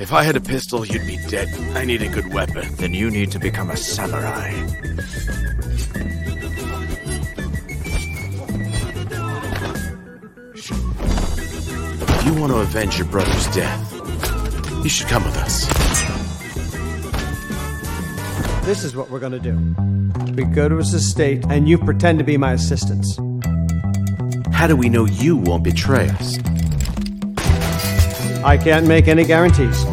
If I had a pistol, you'd be dead. I need a good weapon. Then you need to become a samurai. If you want to avenge your brother's death, you should come with us. This is what we're gonna do. We go to his estate, and you pretend to be my assistants. How do we know you won't betray us? I can't make any guarantees.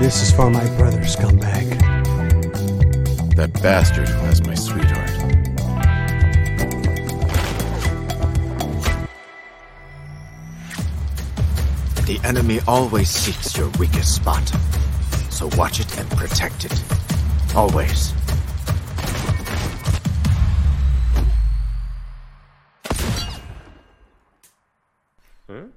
This is for my brother, scumbag. That bastard who has my sweetheart. The enemy always seeks your weakest spot. So watch it and protect it. Always. Hmm?